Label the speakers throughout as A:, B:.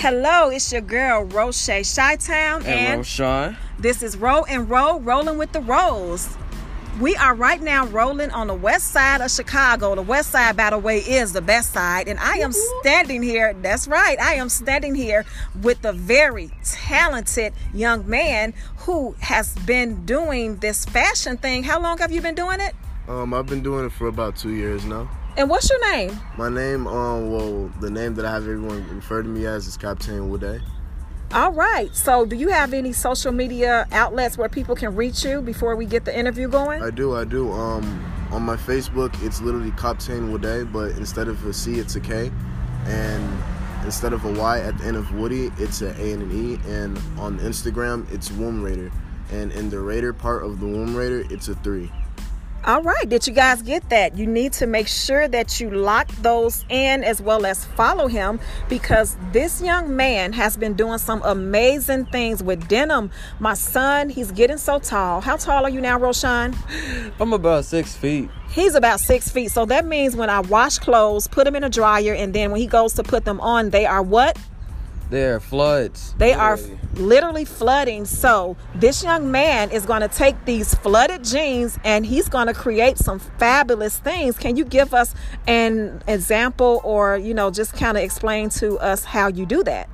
A: Hello, it's your girl Roche Chi-Town,
B: And
A: and
B: RoShawn.
A: this is Roll and Roll, rolling with the rolls. We are right now rolling on the west side of Chicago. The west side, by the way, is the best side. And I am standing here, that's right, I am standing here with a very talented young man who has been doing this fashion thing. How long have you been doing it?
C: Um, I've been doing it for about two years now.
A: And what's your name?
C: My name, um, well, the name that I have everyone refer to me as is Captain Wooday.
A: All right. So, do you have any social media outlets where people can reach you before we get the interview going?
C: I do, I do. Um, on my Facebook, it's literally Captain Wooday, but instead of a C, it's a K, and instead of a Y at the end of Woody, it's an A and an E. And on Instagram, it's Womb Raider, and in the Raider part of the Womb Raider, it's a three.
A: All right. Did you guys get that? You need to make sure that you lock those in as well as follow him because this young man has been doing some amazing things with denim. My son, he's getting so tall. How tall are you now, RoShawn?
B: I'm about six feet.
A: He's about six feet. So that means when I wash clothes, put them in a dryer, and then when he goes to put them on, they are what?
B: There, are floods.
A: They are
B: Literally.
A: literally flooding. So, this young man is going to take these flooded jeans and he's going to create some fabulous things. Can you give us an example or, you know, just kind of explain to us how you do that?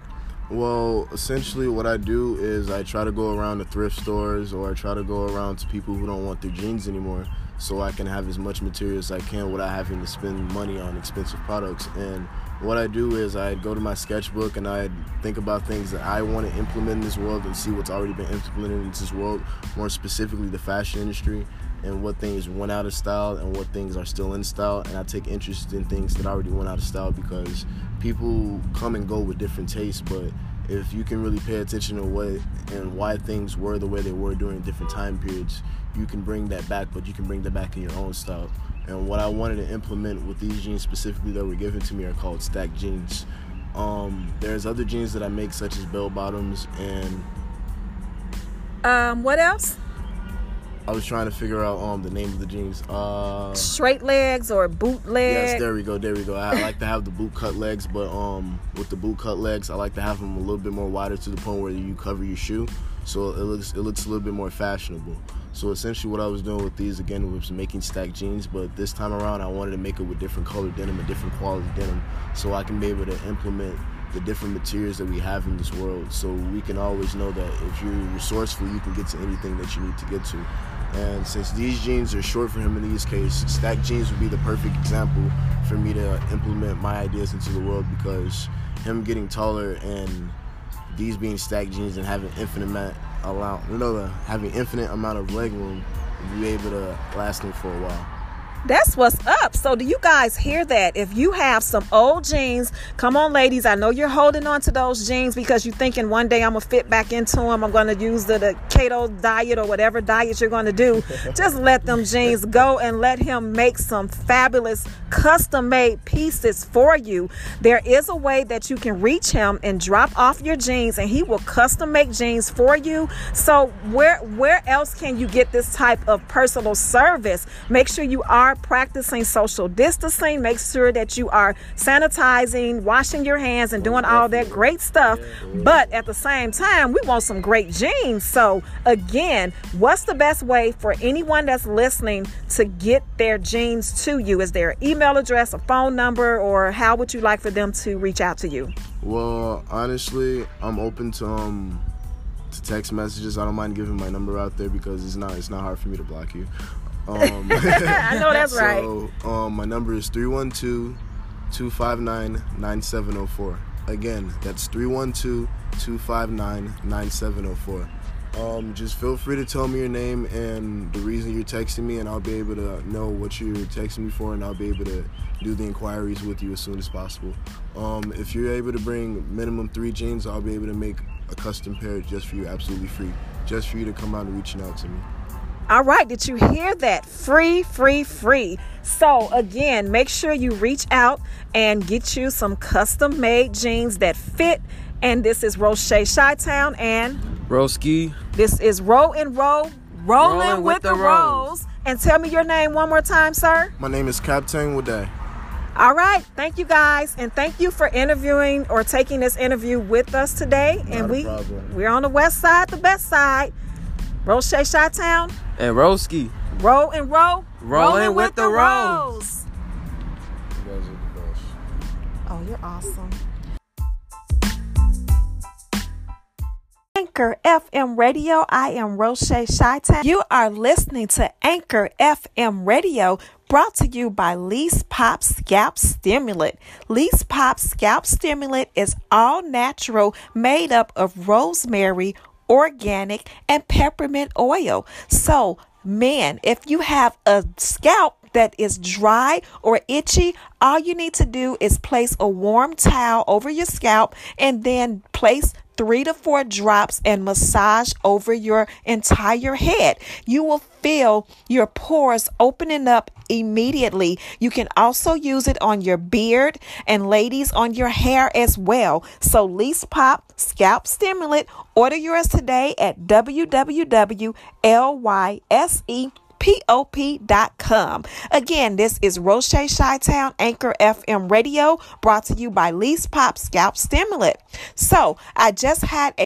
C: Well, essentially, what I do is I try to go around to thrift stores or I try to go around to people who don't want their jeans anymore so I can have as much material as I can without having to spend money on expensive products. And what I do is I go to my sketchbook and I think about things that I want to implement in this world and see what's already been implemented in this world, more specifically the fashion industry and what things went out of style and what things are still in style. And I take interest in things that already went out of style because people come and go with different tastes, but if you can really pay attention to what and why things were the way they were during different time periods, you can bring that back, but you can bring that back in your own style. And what I wanted to implement with these jeans specifically that were given to me are called stack jeans. Um, there's other jeans that I make such as bell bottoms and
A: Um, what else?
C: I was trying to figure out um the name of the jeans. Uh
A: Straight legs or bootleg?
C: Yes, there we go, there we go. I like to have the boot cut legs, but um, with the boot cut legs, I like to have them a little bit more wider to the point where you cover your shoe, so it looks it looks a little bit more fashionable. So essentially, what I was doing with these again was making stacked jeans, but this time around, I wanted to make it with different colored denim and different quality denim, so I can be able to implement the different materials that we have in this world, so we can always know that if you're resourceful, you can get to anything that you need to get to. And since these jeans are short for him in these cases, stack jeans would be the perfect example for me to implement my ideas into the world because him getting taller and these being stacked jeans and having infinite amount, allow, you know, having infinite amount of leg room, be able to last him for a while.
A: That's what's up. So, do you guys hear that? If you have some old jeans, come on, ladies. I know you're holding on to those jeans because you're thinking one day I'm going to fit back into them. I'm going to use the, the keto diet or whatever diet you're going to do. Just let them jeans go and let him make some fabulous custom made pieces for you. There is a way that you can reach him and drop off your jeans and he will custom make jeans for you. So, where, where else can you get this type of personal service? Make sure you are practicing social distancing. Make sure that you are sanitizing, washing your hands, and doing all that great stuff. But at the same time, we want some great jeans. So, again, what's the best way for anyone that's listening to get their jeans to you? Is there an email address, a phone number, or how would you like for them to reach out to you?
C: Well, honestly, I'm open to um to text messages. I don't mind giving my number out there because it's not it's not hard for me to block you. Um,
A: I know that's right.
C: So, um, my number is 312-259-9704. Again, that's 312-259-9704. Um, just feel free to tell me your name and the reason you're texting me, and I'll be able to know what you're texting me for, and I'll be able to do the inquiries with you as soon as possible. Um, if you're able to bring minimum three jeans, I'll be able to make a custom pair just for you, absolutely free, just for you to come out and reaching out to me.
A: All right, did you hear that? Free, free, free. So, again, make sure you reach out and get you some custom made jeans that fit. And this is Roche Chi Town, and
B: Broski.
A: this is Roll and Roll, rolling,
B: Rolling
A: with,
B: with
A: the
B: the
A: rolls. And tell me your name one more time, sir.
C: My name is Captain Wooday.
A: All right. Thank you guys. And thank you for interviewing or taking this interview with us today.
C: Not
A: and we
C: problem.
A: we're on the west side, the best side. Roche Shot Town.
B: And Roski.
A: Roll and roll.
B: Rolling with the rolls.
C: You guys are the best.
A: Oh, you're awesome. Anchor FM Radio. I am Roche Chi-Town. You are listening to Anchor FM Radio, brought to you by Lease Pop Scalp Stimulant. Lease Pop Scalp Stimulant is all natural, made up of rosemary, organic, and peppermint oil. So, man, if you have a scalp that is dry or itchy, all you need to do is place a warm towel over your scalp and then place three to four drops and massage over your entire head. You will feel your pores opening up immediately. You can also use it on your beard and ladies on your hair as well. So Lease Pop Scalp Stimulant, order yours today at www.lyse pop.com. Again, this is Roche Chi-Town Anchor FM Radio brought to you by Lease Pop Scalp Stimulant. So I just had a